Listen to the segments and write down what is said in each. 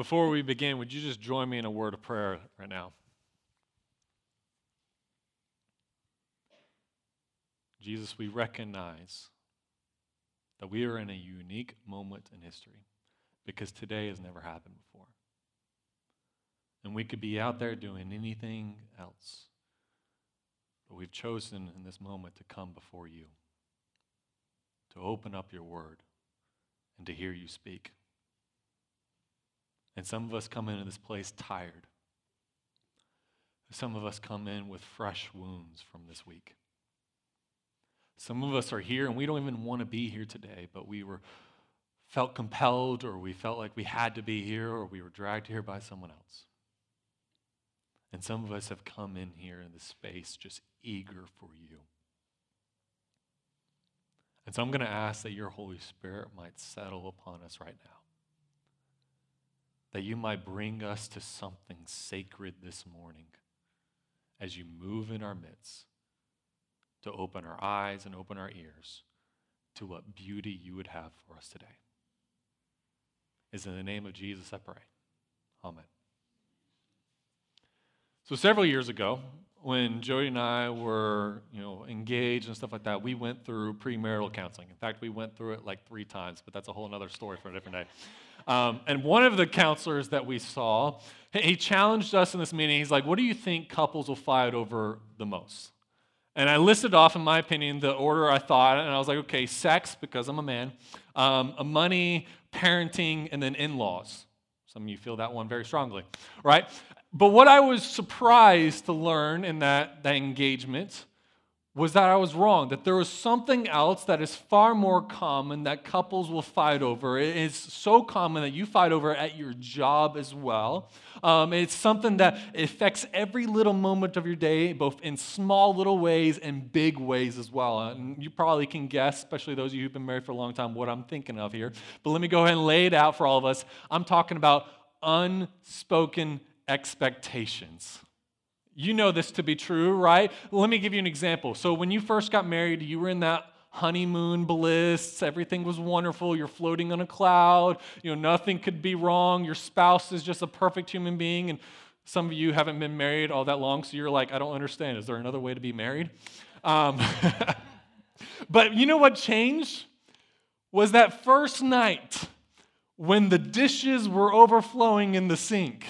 Before we begin, would you just join me in a word of prayer right now? Jesus, we recognize that we are in a unique moment in history because today has never happened before. And we could be out there doing anything else. But we've chosen in this moment to come before you, to open up your word, and to hear you speak. And some of us come into this place tired. Some of us come in with fresh wounds from this week. Some of us are here and we don't even want to be here today, but we were felt compelled or we felt like we had to be here or we were dragged here by someone else. And some of us have come in here in this space just eager for you. And so I'm going to ask that your Holy Spirit might settle upon us right now. That you might bring us to something sacred this morning as you move in our midst to open our eyes and open our ears to what beauty you would have for us today. Is in the name of Jesus I pray. Amen. So several years ago, when Jody and I were, you know, engaged and stuff like that, we went through premarital counseling. In fact, we went through it like three times, but that's a whole other story for a different day. Um, and one of the counselors that we saw, he challenged us in this meeting. He's like, "What do you think couples will fight over the most?" And I listed off, in my opinion, the order I thought, and I was like, okay, sex, because I'm a man, um, money, parenting, and then in laws. Some of you feel that one very strongly, right? But what I was surprised to learn in that, that engagement was that I was wrong, that there was something else that is far more common that couples will fight over. It is so common that you fight over at your job as well. Um, it's something that affects every little moment of your day, both in small little ways and big ways as well. And you probably can guess, especially those of you who've been married for a long time, what I'm thinking of here. But let me go ahead and lay it out for all of us. I'm talking about unspoken expectations. You know this to be true, right? Let me give you an example. So, when you first got married, you were in that honeymoon bliss. Everything was wonderful. You're floating on a cloud. You know, nothing could be wrong. Your spouse is just a perfect human being. And some of you haven't been married all that long, so you're like, I don't understand. Is there another way to be married? Um, but you know what changed? Was that first night when the dishes were overflowing in the sink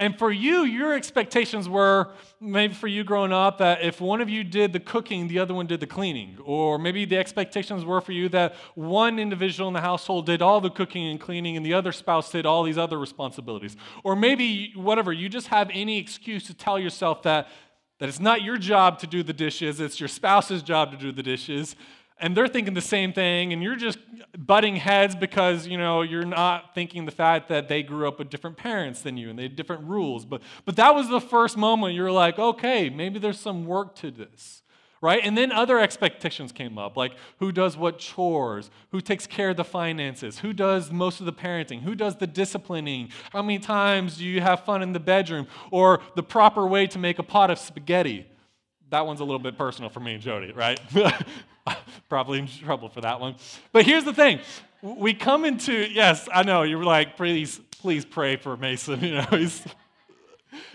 and for you, your expectations were maybe for you growing up that if one of you did the cooking, the other one did the cleaning. Or maybe the expectations were for you that one individual in the household did all the cooking and cleaning and the other spouse did all these other responsibilities. Or maybe, whatever, you just have any excuse to tell yourself that, that it's not your job to do the dishes, it's your spouse's job to do the dishes and they're thinking the same thing and you're just butting heads because you know you're not thinking the fact that they grew up with different parents than you and they had different rules. But but that was the first moment you're like okay maybe there's some work to this right? And then other expectations came up like who does what chores who takes care of the finances who does most of the parenting who does the disciplining how many times do you have fun in the bedroom or the proper way to make a pot of spaghetti that one's a little bit personal for me and Jody, right? Probably in trouble for that one. But here's the thing. We come into, yes, I know, you're like, please, please pray for Mason. You know, he's,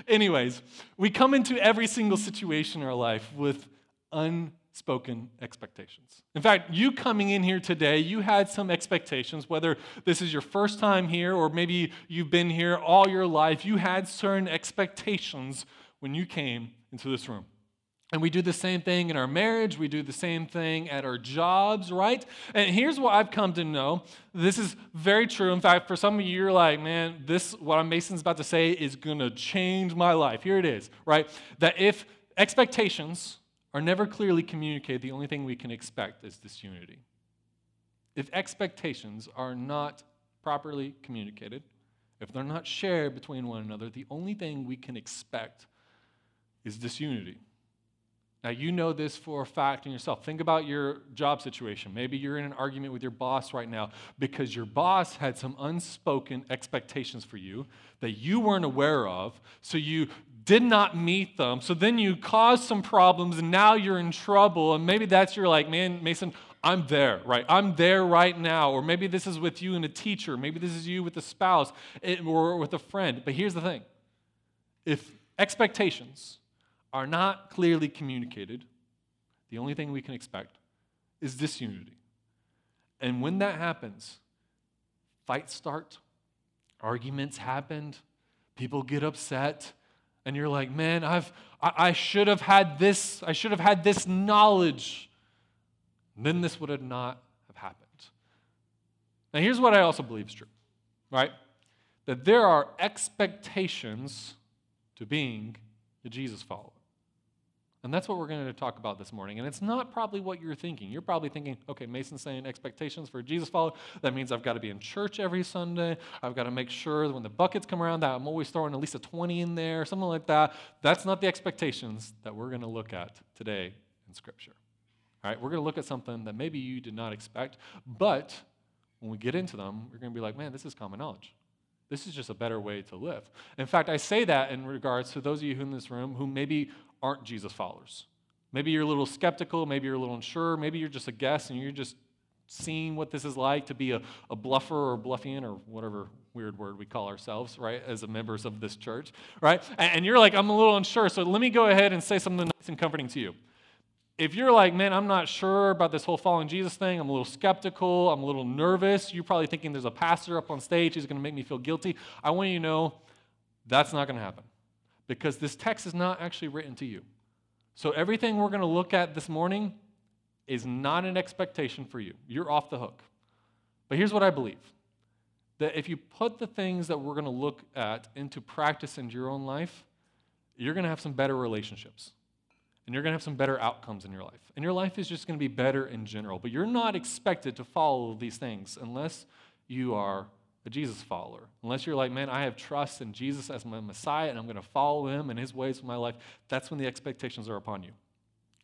anyways, we come into every single situation in our life with unspoken expectations. In fact, you coming in here today, you had some expectations, whether this is your first time here or maybe you've been here all your life, you had certain expectations when you came into this room. And we do the same thing in our marriage. We do the same thing at our jobs, right? And here's what I've come to know. This is very true. In fact, for some of you, you're like, man, this, what Mason's about to say is going to change my life. Here it is, right? That if expectations are never clearly communicated, the only thing we can expect is disunity. If expectations are not properly communicated, if they're not shared between one another, the only thing we can expect is disunity. Now, you know this for a fact in yourself. Think about your job situation. Maybe you're in an argument with your boss right now because your boss had some unspoken expectations for you that you weren't aware of. So you did not meet them. So then you caused some problems and now you're in trouble. And maybe that's your like, man, Mason, I'm there, right? I'm there right now. Or maybe this is with you and a teacher. Maybe this is you with a spouse eh, or with a friend. But here's the thing if expectations are not clearly communicated, the only thing we can expect is disunity. And when that happens, fights start, arguments happen, people get upset, and you're like, man, I've, I, I should have had this, I should have had this knowledge. then this would have not have happened. Now, here's what I also believe is true, right? That there are expectations to being a Jesus follower. And that's what we're going to talk about this morning. And it's not probably what you're thinking. You're probably thinking, okay, Mason's saying expectations for Jesus follower. That means I've got to be in church every Sunday. I've got to make sure that when the buckets come around that I'm always throwing at least a 20 in there, something like that. That's not the expectations that we're going to look at today in Scripture. All right, we're going to look at something that maybe you did not expect, but when we get into them, you're going to be like, man, this is common knowledge. This is just a better way to live. In fact, I say that in regards to those of you in this room who maybe aren't Jesus followers. Maybe you're a little skeptical, maybe you're a little unsure, maybe you're just a guest and you're just seeing what this is like to be a, a bluffer or bluffian or whatever weird word we call ourselves, right, as members of this church, right? And, and you're like, I'm a little unsure, so let me go ahead and say something nice and comforting to you. If you're like, man, I'm not sure about this whole following Jesus thing, I'm a little skeptical, I'm a little nervous, you're probably thinking there's a pastor up on stage who's going to make me feel guilty. I want you to know that's not going to happen because this text is not actually written to you. So everything we're going to look at this morning is not an expectation for you. You're off the hook. But here's what I believe that if you put the things that we're going to look at into practice in your own life, you're going to have some better relationships. And you're going to have some better outcomes in your life. And your life is just going to be better in general. But you're not expected to follow these things unless you are a Jesus follower. Unless you're like, man, I have trust in Jesus as my Messiah and I'm going to follow him and his ways for my life, that's when the expectations are upon you.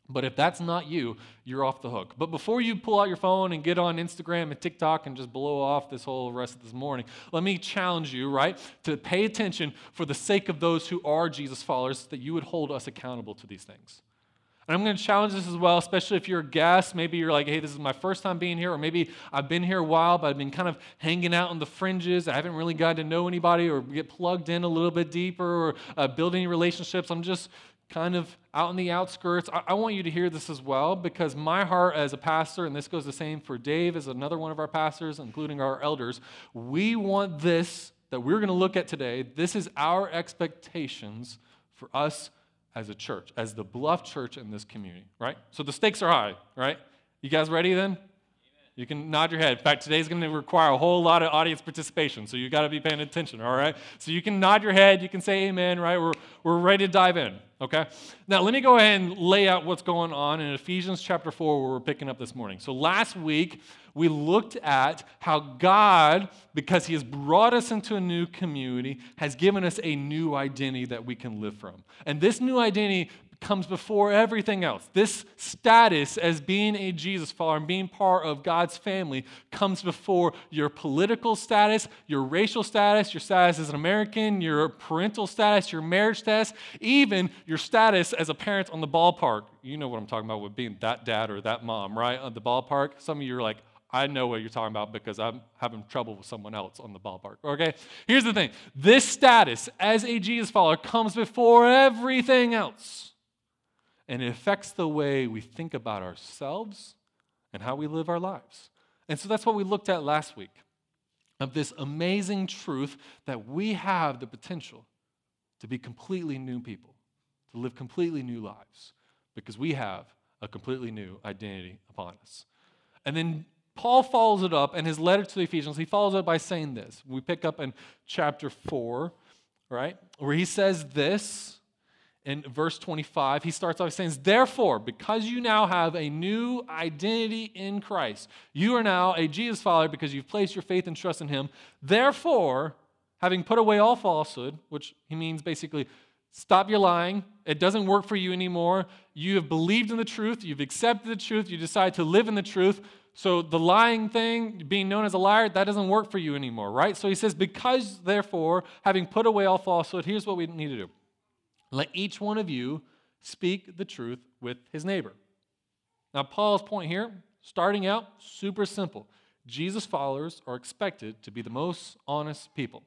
But if that's not you, you're off the hook. But before you pull out your phone and get on Instagram and TikTok and just blow off this whole rest of this morning, let me challenge you, right, to pay attention for the sake of those who are Jesus followers, that you would hold us accountable to these things. And I'm going to challenge this as well, especially if you're a guest. Maybe you're like, hey, this is my first time being here, or maybe I've been here a while, but I've been kind of hanging out on the fringes. I haven't really gotten to know anybody or get plugged in a little bit deeper or uh, any relationships. I'm just kind of out in the outskirts. I, I want you to hear this as well because my heart as a pastor, and this goes the same for Dave as another one of our pastors, including our elders, we want this that we're going to look at today. This is our expectations for us as a church, as the Bluff church in this community, right? So the stakes are high, right? You guys ready then? You can nod your head. In fact, today's going to require a whole lot of audience participation, so you've got to be paying attention, all right? So you can nod your head, you can say amen, right? We're, we're ready to dive in, okay? Now, let me go ahead and lay out what's going on in Ephesians chapter 4, where we're picking up this morning. So last week, we looked at how God, because He has brought us into a new community, has given us a new identity that we can live from. And this new identity comes before everything else. This status as being a Jesus follower and being part of God's family comes before your political status, your racial status, your status as an American, your parental status, your marriage status, even your status as a parent on the ballpark. You know what I'm talking about with being that dad or that mom, right? On the ballpark. Some of you are like, I know what you're talking about because I'm having trouble with someone else on the ballpark. Okay? Here's the thing this status as a Jesus follower comes before everything else and it affects the way we think about ourselves and how we live our lives. And so that's what we looked at last week of this amazing truth that we have the potential to be completely new people, to live completely new lives, because we have a completely new identity upon us. And then Paul follows it up in his letter to the Ephesians. He follows it up by saying this. We pick up in chapter 4, right, where he says this in verse 25, he starts off saying, Therefore, because you now have a new identity in Christ, you are now a Jesus follower because you've placed your faith and trust in him. Therefore, having put away all falsehood, which he means basically, stop your lying. It doesn't work for you anymore. You have believed in the truth, you've accepted the truth, you decide to live in the truth. So the lying thing, being known as a liar, that doesn't work for you anymore, right? So he says, Because, therefore, having put away all falsehood, here's what we need to do. Let each one of you speak the truth with his neighbor. Now, Paul's point here starting out, super simple. Jesus followers are expected to be the most honest people.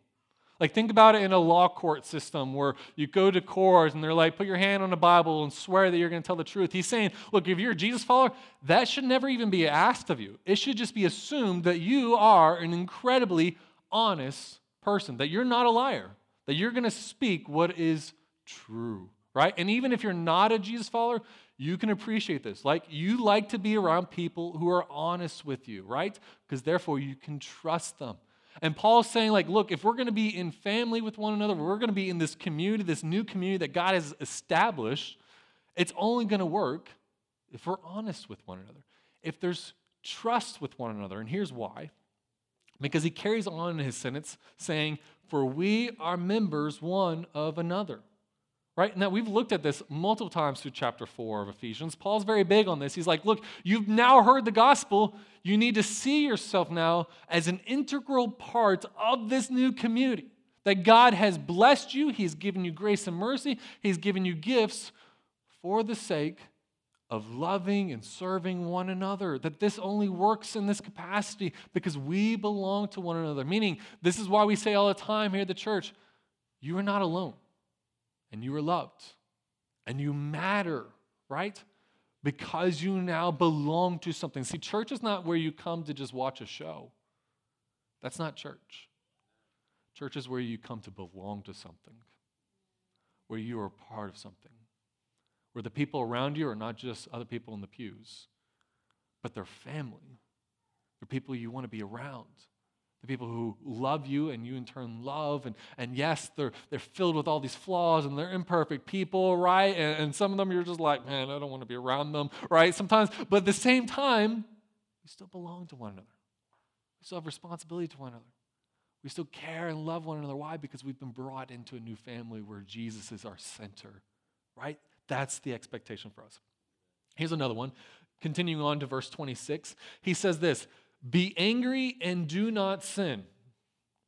Like, think about it in a law court system where you go to court and they're like, put your hand on the Bible and swear that you're going to tell the truth. He's saying, look, if you're a Jesus follower, that should never even be asked of you. It should just be assumed that you are an incredibly honest person, that you're not a liar, that you're going to speak what is true, right? And even if you're not a Jesus follower, you can appreciate this. Like, you like to be around people who are honest with you, right? Because therefore you can trust them. And Paul's saying, like, look, if we're going to be in family with one another, we're going to be in this community, this new community that God has established, it's only going to work if we're honest with one another, if there's trust with one another. And here's why because he carries on in his sentence saying, For we are members one of another. Right? Now, we've looked at this multiple times through chapter 4 of Ephesians. Paul's very big on this. He's like, look, you've now heard the gospel. You need to see yourself now as an integral part of this new community. That God has blessed you, He's given you grace and mercy, He's given you gifts for the sake of loving and serving one another. That this only works in this capacity because we belong to one another. Meaning, this is why we say all the time here at the church you are not alone and you are loved and you matter, right? Because you now belong to something. See, church is not where you come to just watch a show. That's not church. Church is where you come to belong to something, where you are part of something, where the people around you are not just other people in the pews, but they're family. They're people you want to be around the people who love you and you in turn love. And, and yes, they're, they're filled with all these flaws and they're imperfect people, right? And, and some of them you're just like, man, I don't want to be around them, right? Sometimes, but at the same time, we still belong to one another. We still have responsibility to one another. We still care and love one another. Why? Because we've been brought into a new family where Jesus is our center, right? That's the expectation for us. Here's another one. Continuing on to verse 26, he says this be angry and do not sin.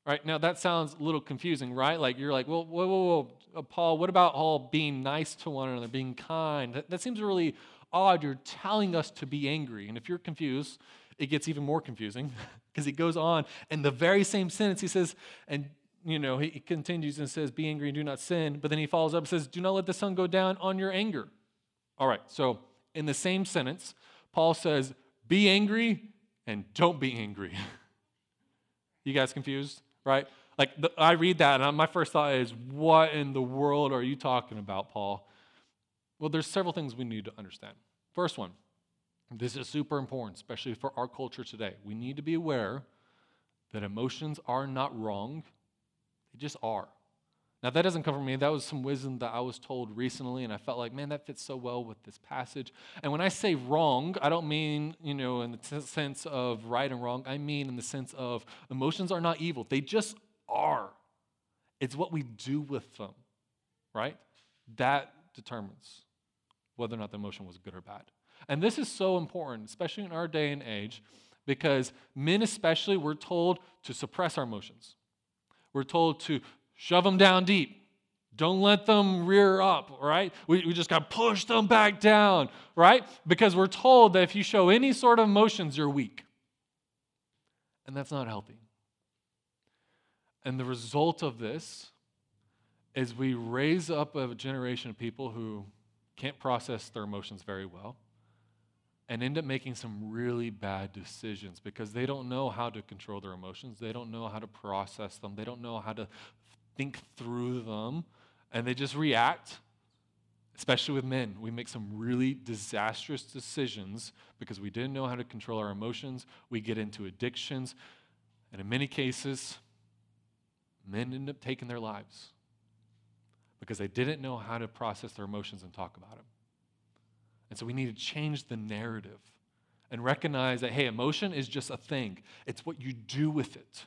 Right now, that sounds a little confusing, right? Like you're like, well, whoa, whoa, whoa, uh, Paul, what about all being nice to one another, being kind? That, that seems really odd. You're telling us to be angry. And if you're confused, it gets even more confusing because he goes on in the very same sentence. He says, and you know, he continues and says, Be angry and do not sin. But then he follows up and says, Do not let the sun go down on your anger. All right, so in the same sentence, Paul says, Be angry and don't be angry. you guys confused, right? Like, the, I read that, and my first thought is, what in the world are you talking about, Paul? Well, there's several things we need to understand. First one, this is super important, especially for our culture today. We need to be aware that emotions are not wrong, they just are. Now, that doesn't come from me. That was some wisdom that I was told recently, and I felt like, man, that fits so well with this passage. And when I say wrong, I don't mean, you know, in the sense of right and wrong. I mean in the sense of emotions are not evil, they just are. It's what we do with them, right? That determines whether or not the emotion was good or bad. And this is so important, especially in our day and age, because men, especially, we're told to suppress our emotions. We're told to shove them down deep. Don't let them rear up, right? We, we just got to push them back down, right? Because we're told that if you show any sort of emotions, you're weak. And that's not healthy. And the result of this is we raise up a generation of people who can't process their emotions very well and end up making some really bad decisions because they don't know how to control their emotions. They don't know how to process them. They don't know how to think through them, and they just react. Especially with men, we make some really disastrous decisions because we didn't know how to control our emotions. We get into addictions, and in many cases, men end up taking their lives because they didn't know how to process their emotions and talk about them. And so we need to change the narrative and recognize that, hey, emotion is just a thing, it's what you do with it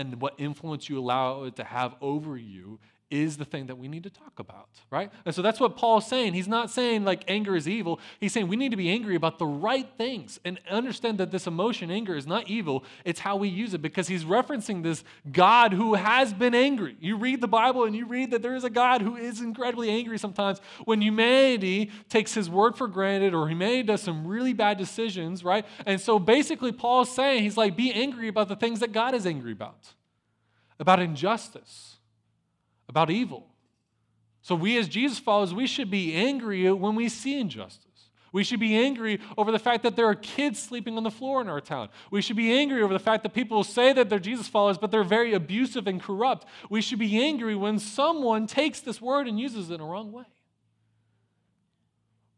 and what influence you allow it to have over you is the thing that we need to talk about, right? And so that's what Paul's saying. He's not saying like anger is evil. He's saying we need to be angry about the right things and understand that this emotion, anger, is not evil. It's how we use it because he's referencing this God who has been angry. You read the Bible and you read that there is a God who is incredibly angry sometimes when humanity takes his word for granted or humanity does some really bad decisions, right? And so basically, Paul's saying, he's like, be angry about the things that God is angry about, about injustice about evil. So, we as Jesus followers, we should be angry when we see injustice. We should be angry over the fact that there are kids sleeping on the floor in our town. We should be angry over the fact that people say that they're Jesus followers, but they're very abusive and corrupt. We should be angry when someone takes this word and uses it in a wrong way.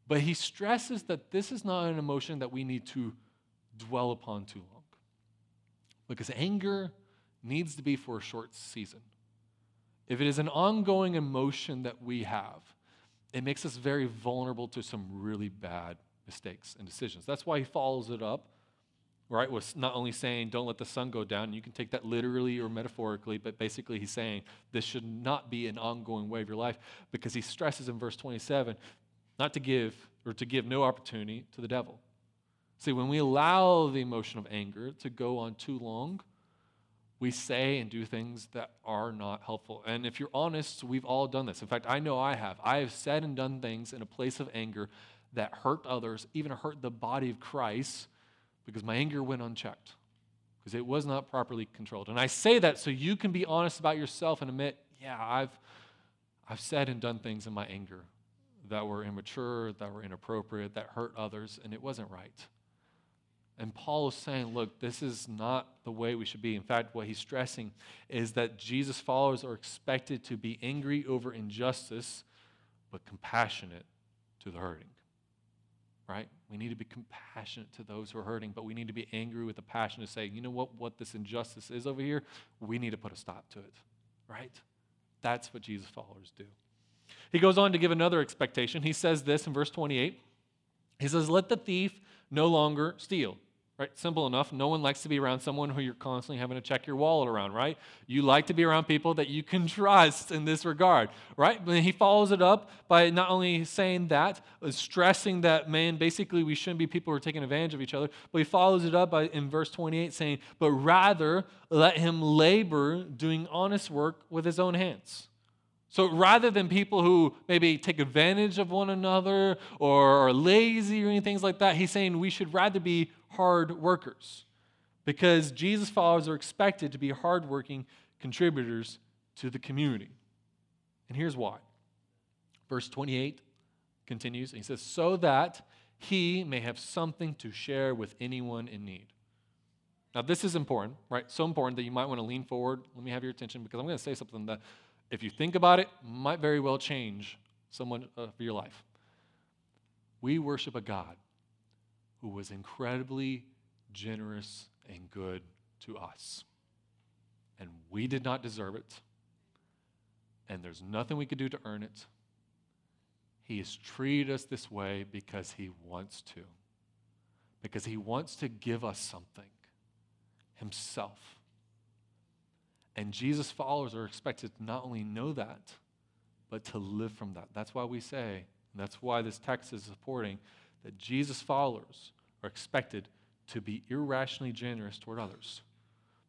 But he stresses that this is not an emotion that we need to dwell upon too long. Because anger needs to be for a short season if it is an ongoing emotion that we have, it makes us very vulnerable to some really bad mistakes and decisions. That's why he follows it up, right, with not only saying, don't let the sun go down. You can take that literally or metaphorically, but basically he's saying this should not be an ongoing way of your life because he stresses in verse 27 not to give or to give no opportunity to the devil. See, when we allow the emotion of anger to go on too long, we say and do things that are not helpful. And if you're honest, we've all done this. In fact, I know I have. I have said and done things in a place of anger that hurt others, even hurt the body of Christ, because my anger went unchecked, because it was not properly controlled. And I say that so you can be honest about yourself and admit, yeah, I've, I've said and done things in my anger that were immature, that were inappropriate, that hurt others, and it wasn't right. And Paul is saying, look, this is not the way we should be. In fact, what he's stressing is that Jesus' followers are expected to be angry over injustice, but compassionate to the hurting. Right? We need to be compassionate to those who are hurting, but we need to be angry with a passion to say, you know what, what this injustice is over here? We need to put a stop to it. Right? That's what Jesus' followers do. He goes on to give another expectation. He says this in verse 28. He says, Let the thief no longer steal. Right? Simple enough. No one likes to be around someone who you're constantly having to check your wallet around, right? You like to be around people that you can trust in this regard, right? But he follows it up by not only saying that, uh, stressing that, man, basically we shouldn't be people who are taking advantage of each other, but he follows it up by in verse 28 saying, but rather let him labor doing honest work with his own hands. So rather than people who maybe take advantage of one another or are lazy or anything like that, he's saying we should rather be hard workers because Jesus followers are expected to be hardworking contributors to the community. And here's why. Verse 28 continues, and he says, So that he may have something to share with anyone in need. Now, this is important, right? So important that you might want to lean forward. Let me have your attention because I'm going to say something that if you think about it, might very well change someone uh, of your life. We worship a God who was incredibly generous and good to us. And we did not deserve it. And there's nothing we could do to earn it. He has treated us this way because he wants to. Because he wants to give us something himself. And Jesus' followers are expected to not only know that, but to live from that. That's why we say, that's why this text is supporting, that Jesus' followers are expected to be irrationally generous toward others.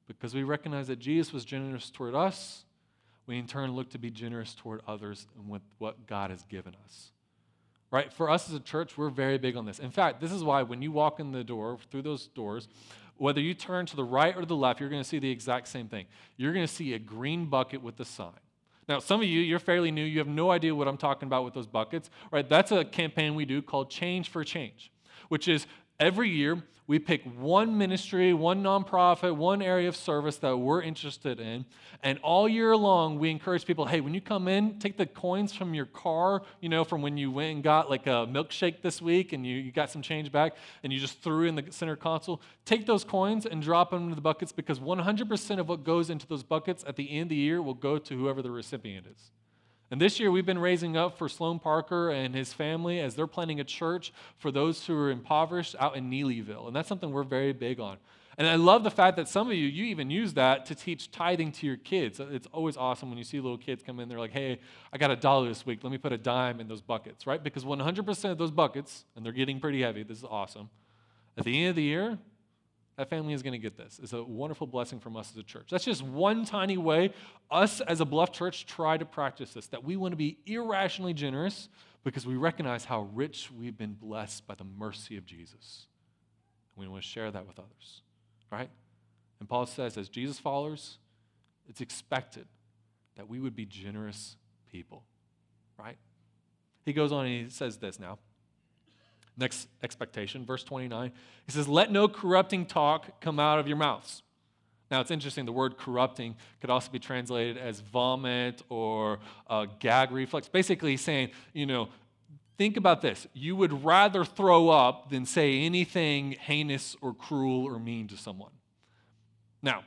Because we recognize that Jesus was generous toward us, we in turn look to be generous toward others and with what God has given us. Right? For us as a church, we're very big on this. In fact, this is why when you walk in the door, through those doors, whether you turn to the right or to the left, you're going to see the exact same thing. You're going to see a green bucket with the sign. Now, some of you, you're fairly new. You have no idea what I'm talking about with those buckets, right? That's a campaign we do called Change for Change, which is every year we pick one ministry, one nonprofit, one area of service that we're interested in. And all year long, we encourage people hey, when you come in, take the coins from your car, you know, from when you went and got like a milkshake this week and you, you got some change back and you just threw in the center console. Take those coins and drop them into the buckets because 100% of what goes into those buckets at the end of the year will go to whoever the recipient is. And this year, we've been raising up for Sloan Parker and his family as they're planning a church for those who are impoverished out in Neelyville. And that's something we're very big on. And I love the fact that some of you, you even use that to teach tithing to your kids. It's always awesome when you see little kids come in, they're like, hey, I got a dollar this week. Let me put a dime in those buckets, right? Because 100% of those buckets, and they're getting pretty heavy, this is awesome. At the end of the year, that family is going to get this. It's a wonderful blessing from us as a church. That's just one tiny way us as a Bluff church try to practice this, that we want to be irrationally generous because we recognize how rich we've been blessed by the mercy of Jesus. We want to share that with others right? And Paul says, as Jesus followers, it's expected that we would be generous people, right? He goes on and he says this now. Next expectation, verse 29. He says, Let no corrupting talk come out of your mouths. Now, it's interesting, the word corrupting could also be translated as vomit or uh, gag reflex. Basically, saying, you know, Think about this. You would rather throw up than say anything heinous or cruel or mean to someone. Now,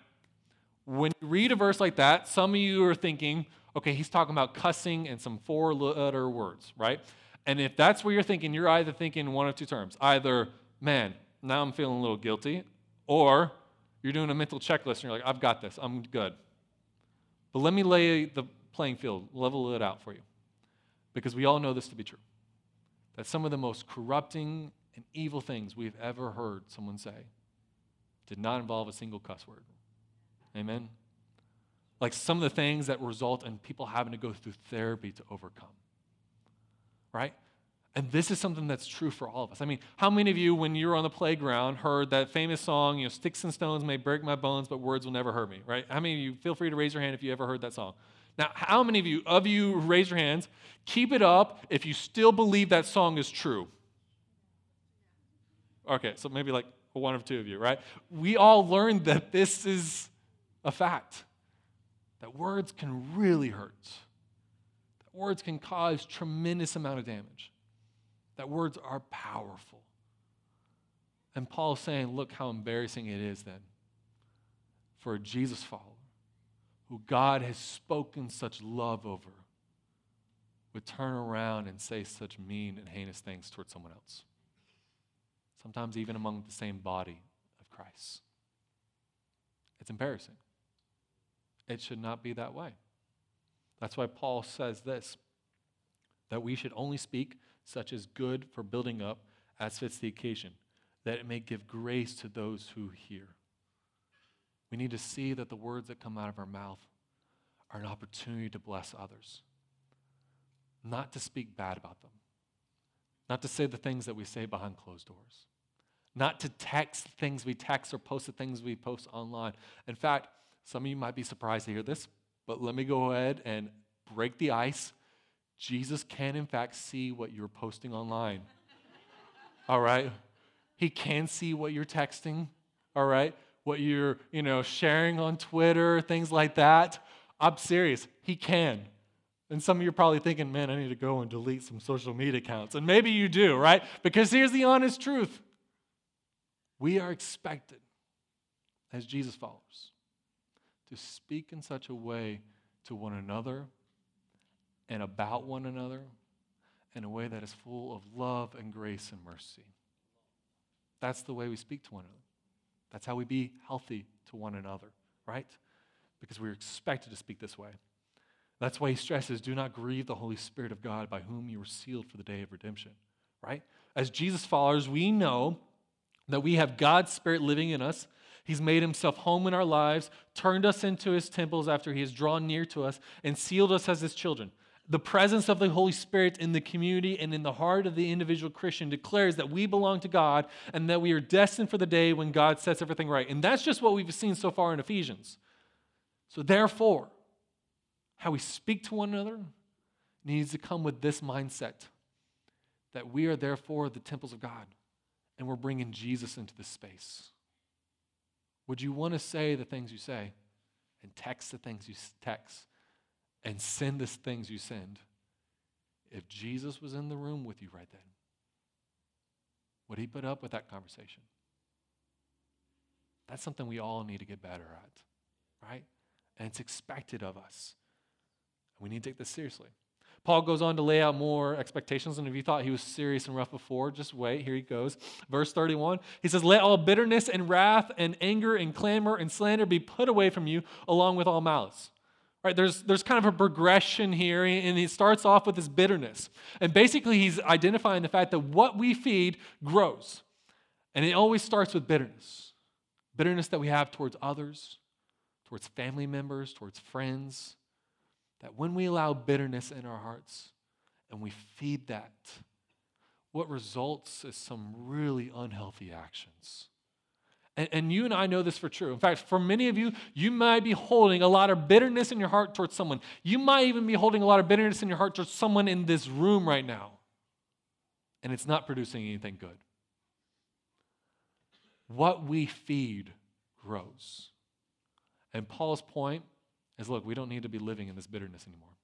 when you read a verse like that, some of you are thinking, okay, he's talking about cussing and some four letter words, right? And if that's what you're thinking, you're either thinking one of two terms either, man, now I'm feeling a little guilty, or you're doing a mental checklist and you're like, I've got this, I'm good. But let me lay the playing field, level it out for you, because we all know this to be true that some of the most corrupting and evil things we've ever heard someone say did not involve a single cuss word. Amen? Like some of the things that result in people having to go through therapy to overcome. Right? And this is something that's true for all of us. I mean, how many of you, when you were on the playground, heard that famous song, you know, sticks and stones may break my bones, but words will never hurt me, right? How many of you, feel free to raise your hand if you ever heard that song? Now, how many of you, of you, raise your hands, keep it up if you still believe that song is true? Okay, so maybe like one or two of you, right? We all learned that this is a fact. That words can really hurt. Words can cause tremendous amount of damage. That words are powerful. And Paul's saying, look how embarrassing it is then for a Jesus follower who God has spoken such love over would turn around and say such mean and heinous things towards someone else. Sometimes even among the same body of Christ. It's embarrassing. It should not be that way. That's why Paul says this that we should only speak such as good for building up as fits the occasion, that it may give grace to those who hear. We need to see that the words that come out of our mouth are an opportunity to bless others, not to speak bad about them, not to say the things that we say behind closed doors, not to text things we text or post the things we post online. In fact, some of you might be surprised to hear this, but let me go ahead and break the ice. Jesus can, in fact, see what you're posting online. all right? He can see what you're texting. All right? what you're, you know, sharing on Twitter, things like that. I'm serious. He can. And some of you are probably thinking, man, I need to go and delete some social media accounts. And maybe you do, right? Because here's the honest truth we are expected, as Jesus followers, to speak in such a way to one another and about one another in a way that is full of love and grace and mercy. That's the way we speak to one another. That's how we be healthy to one another, right? Because we're expected to speak this way. That's why he stresses do not grieve the Holy Spirit of God by whom you were sealed for the day of redemption, right? As Jesus followers, we know that we have God's Spirit living in us. He's made himself home in our lives, turned us into his temples after he has drawn near to us, and sealed us as his children the presence of the Holy Spirit in the community and in the heart of the individual Christian declares that we belong to God and that we are destined for the day when God sets everything right. And that's just what we've seen so far in Ephesians. So, therefore, how we speak to one another needs to come with this mindset that we are therefore the temples of God and we're bringing Jesus into this space. Would you want to say the things you say and text the things you text? and send the things you send, if Jesus was in the room with you right then, would he put up with that conversation? That's something we all need to get better at, right? And it's expected of us. We need to take this seriously. Paul goes on to lay out more expectations. And if you thought he was serious and rough before, just wait. Here he goes. Verse 31. He says, Let all bitterness and wrath and anger and clamor and slander be put away from you, along with all malice. Right, there's, there's kind of a progression here, and he starts off with this bitterness. And basically, he's identifying the fact that what we feed grows. And it always starts with bitterness bitterness that we have towards others, towards family members, towards friends, that when we allow bitterness in our hearts and we feed that, what results is some really unhealthy actions. And, and, you and I know this for true. In fact, for many of you, you might be holding a lot of bitterness in your heart towards someone. You might even be holding a lot of bitterness in your heart towards someone in this room right now. And it's not producing anything good. What we feed grows. And Paul's point is look, we don't need to be living in this bitterness anymore.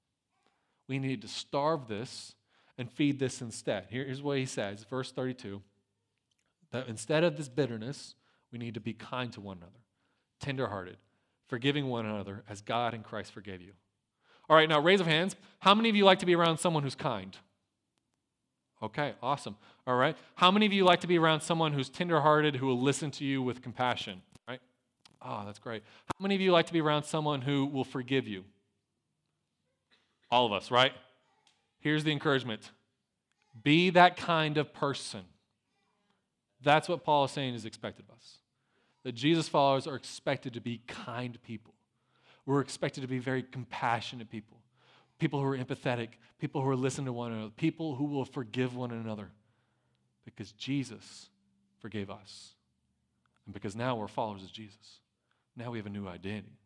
We need to starve this and feed this instead. Here's what he says, verse 32 that instead of this bitterness, we need to be kind to one another, tenderhearted, forgiving one another as God in Christ forgave you. All right, now raise of hands. How many of you like to be around someone who's kind? Okay, awesome. All right. How many of you like to be around someone who's tenderhearted, who will listen to you with compassion? Oh, that's great. How many of you like to be around someone who will forgive you? All of us, right? Here's the encouragement be that kind of person. That's what Paul is saying is expected of us. That Jesus followers are expected to be kind people. We're expected to be very compassionate people, people who are empathetic, people who are listening to one another, people who will forgive one another because Jesus forgave us. And because now we're followers of Jesus. Now we have a new identity.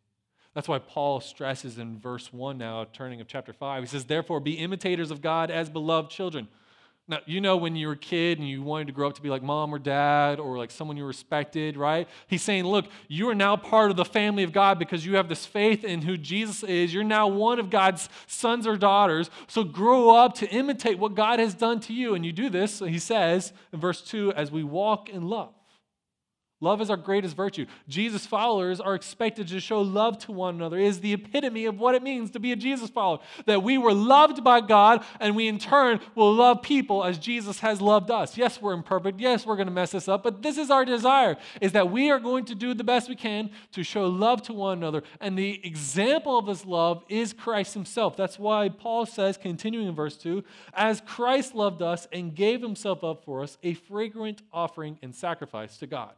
That's why Paul stresses in verse 1 now, turning of chapter 5. He says, Therefore, be imitators of God as beloved children. Now, you know when you were a kid and you wanted to grow up to be like mom or dad or like someone you respected, right? He's saying, Look, you are now part of the family of God because you have this faith in who Jesus is. You're now one of God's sons or daughters. So grow up to imitate what God has done to you. And you do this, he says in verse 2, as we walk in love. Love is our greatest virtue. Jesus followers are expected to show love to one another. It is the epitome of what it means to be a Jesus follower. That we were loved by God and we in turn will love people as Jesus has loved us. Yes, we're imperfect. Yes, we're going to mess this up, but this is our desire is that we are going to do the best we can to show love to one another. And the example of this love is Christ himself. That's why Paul says continuing in verse 2, as Christ loved us and gave himself up for us, a fragrant offering and sacrifice to God.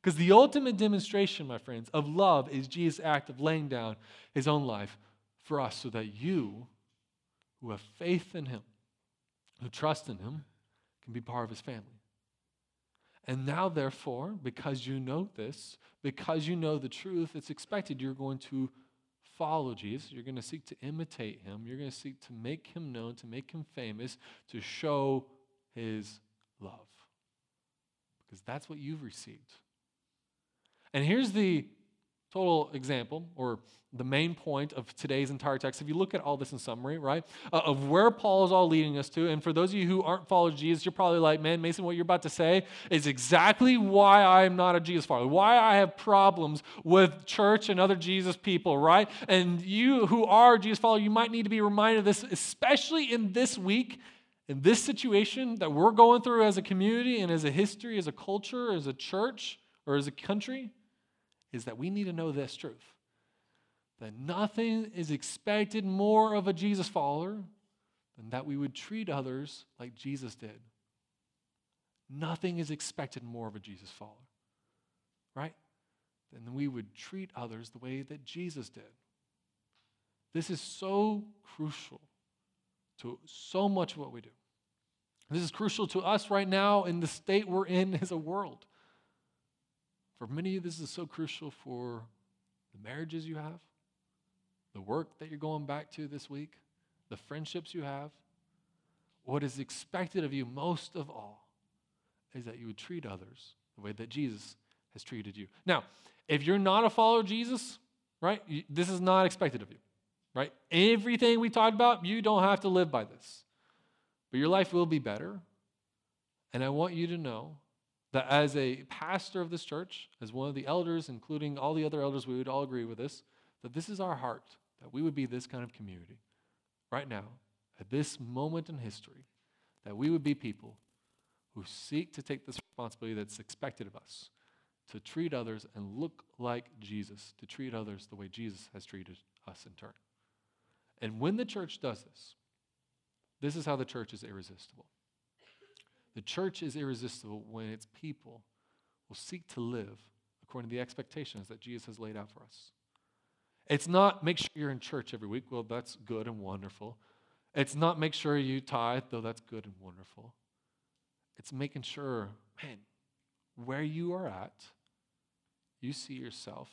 Because the ultimate demonstration, my friends, of love is Jesus' act of laying down his own life for us so that you, who have faith in him, who trust in him, can be part of his family. And now, therefore, because you know this, because you know the truth, it's expected you're going to follow Jesus. You're going to seek to imitate him. You're going to seek to make him known, to make him famous, to show his love. Because that's what you've received. And here's the total example, or the main point of today's entire text. If you look at all this in summary, right, uh, of where Paul is all leading us to, and for those of you who aren't followers of Jesus, you're probably like, man, Mason, what you're about to say is exactly why I am not a Jesus follower, why I have problems with church and other Jesus people, right? And you who are Jesus follower, you might need to be reminded of this, especially in this week. In this situation that we're going through as a community and as a history, as a culture, as a church, or as a country, is that we need to know this truth that nothing is expected more of a Jesus follower than that we would treat others like Jesus did. Nothing is expected more of a Jesus follower, right? Than we would treat others the way that Jesus did. This is so crucial to so much of what we do. This is crucial to us right now in the state we're in as a world. For many of this is so crucial for the marriages you have, the work that you're going back to this week, the friendships you have. What is expected of you most of all is that you would treat others the way that Jesus has treated you. Now, if you're not a follower of Jesus, right, this is not expected of you, right? Everything we talked about, you don't have to live by this. But your life will be better. And I want you to know that as a pastor of this church, as one of the elders, including all the other elders, we would all agree with this, that this is our heart, that we would be this kind of community right now at this moment in history, that we would be people who seek to take this responsibility that's expected of us to treat others and look like Jesus, to treat others the way Jesus has treated us in turn. And when the church does this, this is how the church is irresistible. The church is irresistible when its people will seek to live according to the expectations that Jesus has laid out for us. It's not make sure you're in church every week. Well, that's good and wonderful. It's not make sure you tithe, though that's good and wonderful. It's making sure, man, where you are at, you see yourself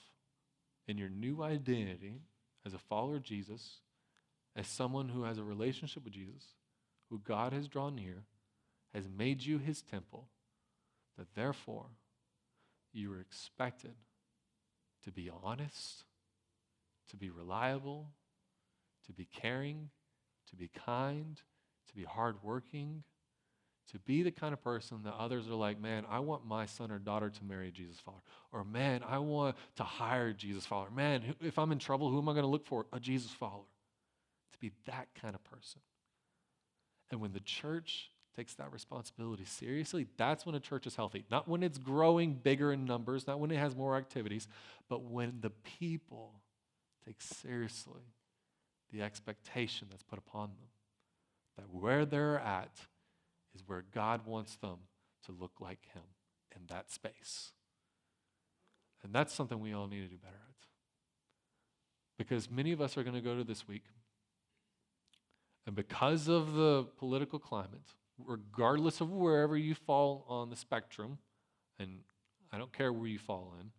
in your new identity as a follower of Jesus, as someone who has a relationship with Jesus, who God has drawn near, has made you his temple, that therefore you are expected to be honest, to be reliable, to be caring, to be kind, to be hardworking, to be the kind of person that others are like, man, I want my son or daughter to marry a Jesus follower. Or, man, I want to hire a Jesus follower. Man, if I'm in trouble, who am I going to look for? A Jesus follower. To be that kind of person. And when the church takes that responsibility seriously, that's when a church is healthy. Not when it's growing bigger in numbers, not when it has more activities, but when the people take seriously the expectation that's put upon them. That where they're at is where God wants them to look like Him in that space. And that's something we all need to do better at. Because many of us are going to go to this week, and because of the political climate, regardless of wherever you fall on the spectrum, and I don't care where you fall in,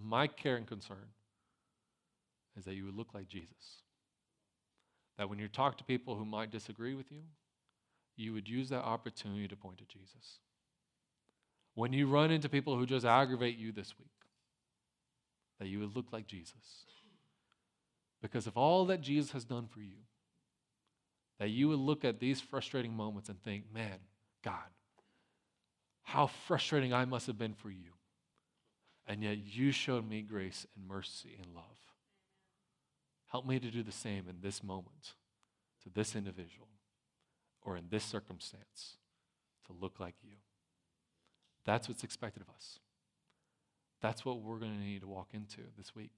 my care and concern is that you would look like Jesus. That when you talk to people who might disagree with you, you would use that opportunity to point to Jesus. When you run into people who just aggravate you this week, that you would look like Jesus. Because of all that Jesus has done for you, that you would look at these frustrating moments and think, man, God, how frustrating I must have been for you. And yet you showed me grace and mercy and love. Help me to do the same in this moment to this individual or in this circumstance to look like you. That's what's expected of us. That's what we're going to need to walk into this week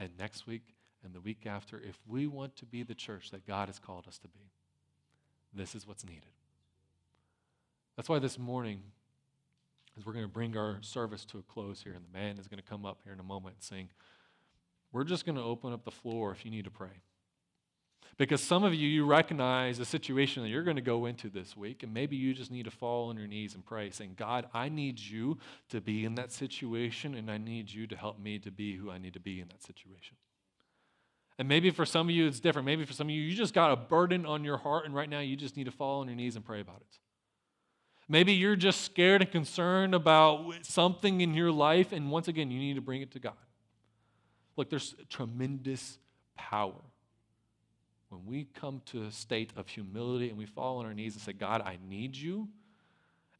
and next week and the week after if we want to be the church that God has called us to be. This is what's needed. That's why this morning, as we're going to bring our service to a close here, and the man is going to come up here in a moment and sing, we're just going to open up the floor if you need to pray. Because some of you, you recognize the situation that you're going to go into this week, and maybe you just need to fall on your knees and pray, saying, God, I need you to be in that situation, and I need you to help me to be who I need to be in that situation. And maybe for some of you, it's different. Maybe for some of you, you just got a burden on your heart, and right now you just need to fall on your knees and pray about it. Maybe you're just scared and concerned about something in your life, and once again, you need to bring it to God. Look, there's tremendous power when we come to a state of humility and we fall on our knees and say, God, I need you,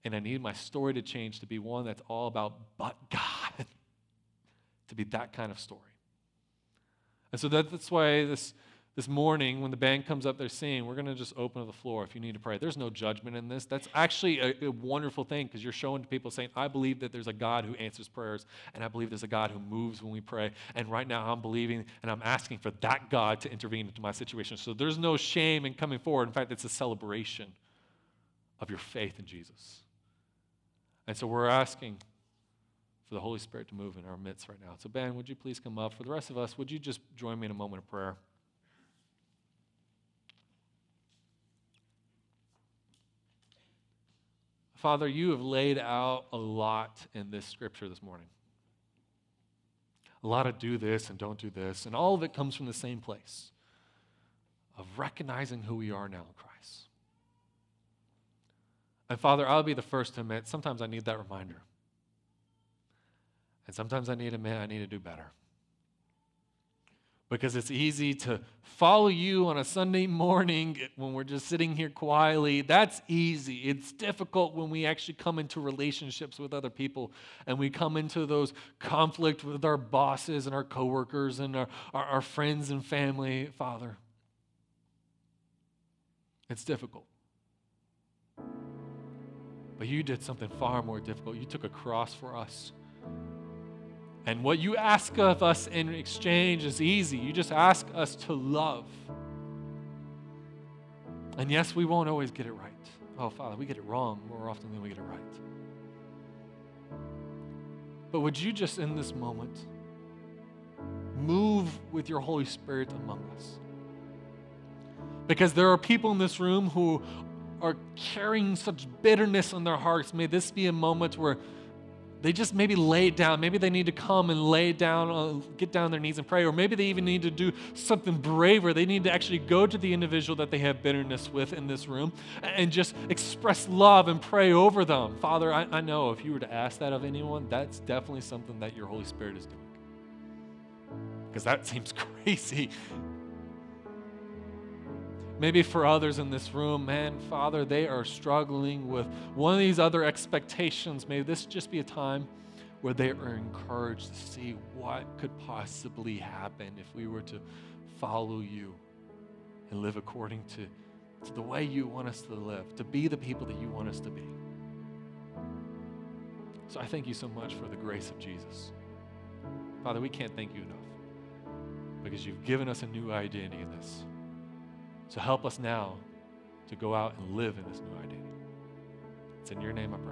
and I need my story to change to be one that's all about but God, to be that kind of story. And so that's why this this morning when the band comes up they're saying, we're going to just open the floor if you need to pray. There's no judgment in this. That's actually a, a wonderful thing because you're showing to people saying i believe that there's a god who answers prayers and i believe there's a god who moves when we pray. And right now i'm believing and i'm asking for that god to intervene into my situation. So there's no shame in coming forward. In fact it's a celebration of your faith in jesus. And so we're asking for the holy spirit to move in our midst right now so ben would you please come up for the rest of us would you just join me in a moment of prayer Father, you have laid out a lot in this scripture this morning. A lot of do this and don't do this, and all of it comes from the same place of recognizing who we are now in Christ. And Father, I'll be the first to admit sometimes I need that reminder. And sometimes I need to admit I need to do better because it's easy to follow you on a Sunday morning when we're just sitting here quietly. That's easy. It's difficult when we actually come into relationships with other people and we come into those conflict with our bosses and our coworkers and our, our, our friends and family, Father. It's difficult. But you did something far more difficult. You took a cross for us. And what you ask of us in exchange is easy. You just ask us to love. And yes, we won't always get it right. Oh, Father, we get it wrong more often than we get it right. But would you just in this moment move with your Holy Spirit among us? Because there are people in this room who are carrying such bitterness on their hearts. May this be a moment where they just maybe lay it down. Maybe they need to come and lay down, uh, get down their knees and pray. Or maybe they even need to do something braver. They need to actually go to the individual that they have bitterness with in this room and just express love and pray over them. Father, I, I know if you were to ask that of anyone, that's definitely something that your Holy Spirit is doing. Because that seems crazy Maybe for others in this room, man, Father, they are struggling with one of these other expectations. May this just be a time where they are encouraged to see what could possibly happen if we were to follow you and live according to, to the way you want us to live, to be the people that you want us to be. So I thank you so much for the grace of Jesus. Father, we can't thank you enough because you've given us a new identity in this. So help us now to go out and live in this new identity. It's in your name I pray.